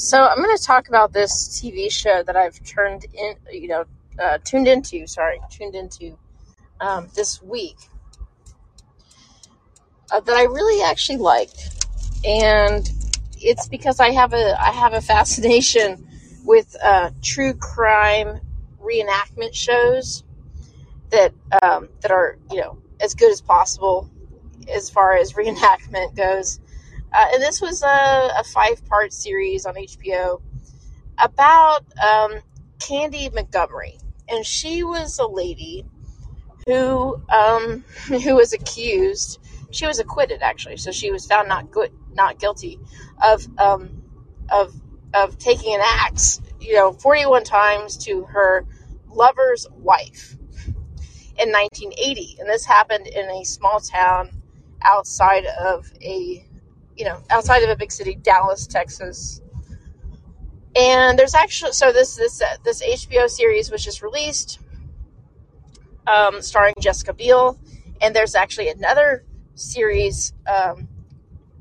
So I'm going to talk about this TV show that I've turned in, you know, uh, tuned into. Sorry, tuned into um, this week uh, that I really actually liked, and it's because I have a I have a fascination with uh, true crime reenactment shows that um, that are you know as good as possible as far as reenactment goes. Uh, and this was a, a five part series on HBO about um, Candy Montgomery, and she was a lady who um, who was accused. She was acquitted actually, so she was found not good, not guilty of um, of of taking an axe, you know, 41 times to her lover's wife in 1980, and this happened in a small town outside of a you know outside of a big city, Dallas, Texas. And there's actually so this this uh, this HBO series was just released, um, starring Jessica Biel, and there's actually another series um,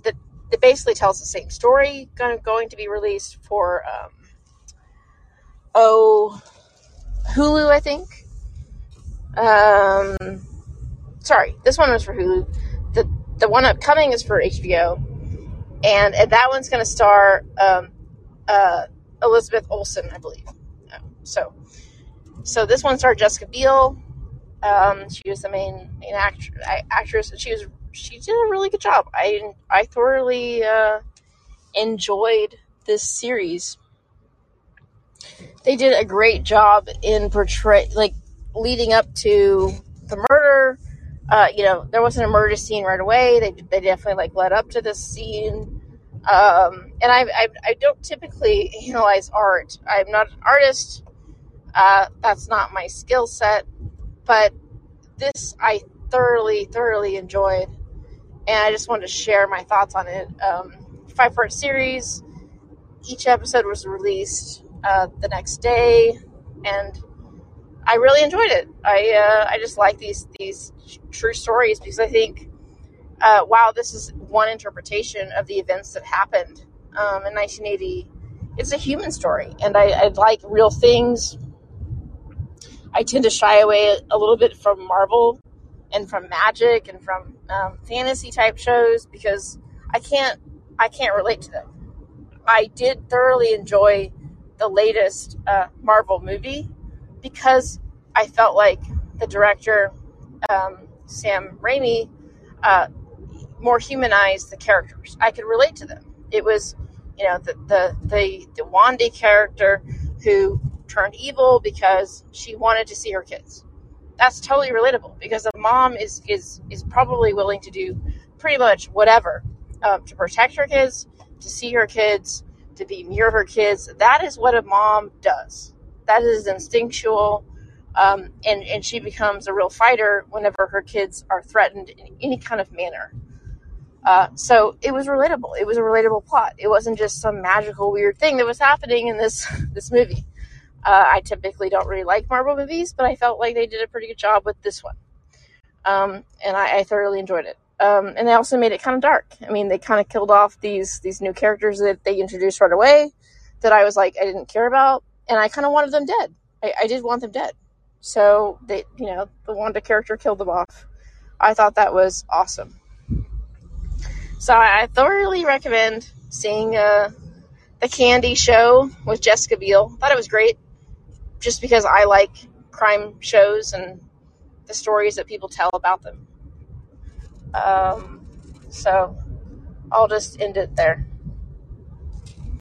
that that basically tells the same story going going to be released for um, oh Hulu, I think. Um, sorry, this one was for Hulu. the The one upcoming is for HBO, and, and that one's going to star um, uh, Elizabeth Olsen, I believe. So, so this one starred Jessica Biel. Um, she was the main main act- actress, she was she did a really good job. I I thoroughly uh, enjoyed this series. They did a great job in portray like leading up to the murder. Uh, you know, there wasn't a murder scene right away. They they definitely like led up to this scene. Um, and I, I I don't typically analyze art. I'm not an artist. Uh, that's not my skill set. But this I thoroughly thoroughly enjoyed, and I just wanted to share my thoughts on it. Um, five part series. Each episode was released uh, the next day, and I really enjoyed it. I uh, I just like these these true stories because I think, uh, wow, this is one interpretation of the events that happened um, in 1980. It's a human story, and I, I like real things. I tend to shy away a little bit from Marvel and from magic and from um, fantasy type shows because I can't I can't relate to them. I did thoroughly enjoy the latest uh, Marvel movie because I felt like the director um, Sam Raimi uh, more humanized the characters. I could relate to them. It was you know the the the, the Wanda character who turned evil because she wanted to see her kids. That's totally relatable because a mom is is is probably willing to do pretty much whatever um, to protect her kids, to see her kids, to be near her kids. That is what a mom does. That is instinctual, um, and and she becomes a real fighter whenever her kids are threatened in any kind of manner. Uh, so it was relatable. It was a relatable plot. It wasn't just some magical weird thing that was happening in this this movie. Uh, I typically don't really like Marvel movies, but I felt like they did a pretty good job with this one, um, and I, I thoroughly enjoyed it. Um, and they also made it kind of dark. I mean, they kind of killed off these these new characters that they introduced right away that I was like I didn't care about, and I kind of wanted them dead. I, I did want them dead. So they, you know, the Wanda character killed them off. I thought that was awesome. So I, thoroughly recommend seeing uh, the Candy Show with Jessica Biel. Thought it was great, just because I like crime shows and the stories that people tell about them. Um, so I'll just end it there.